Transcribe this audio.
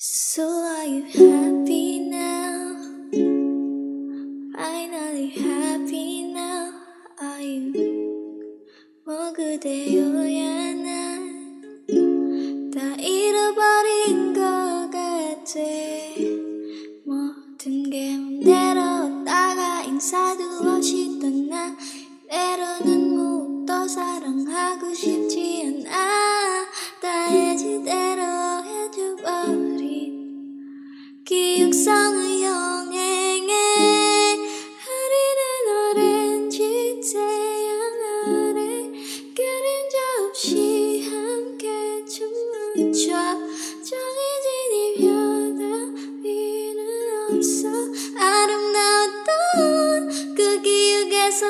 So are you happy now? Finally happy now? Are you? 뭐 그대여야 난다 잃어버린 것 같아 모든 게 맘대로 다가 인사도 없이 떠나 때로는 무엇도 사랑하고 싶지 정해진 이별 따위는 없어. 아름다웠던 그 기억에서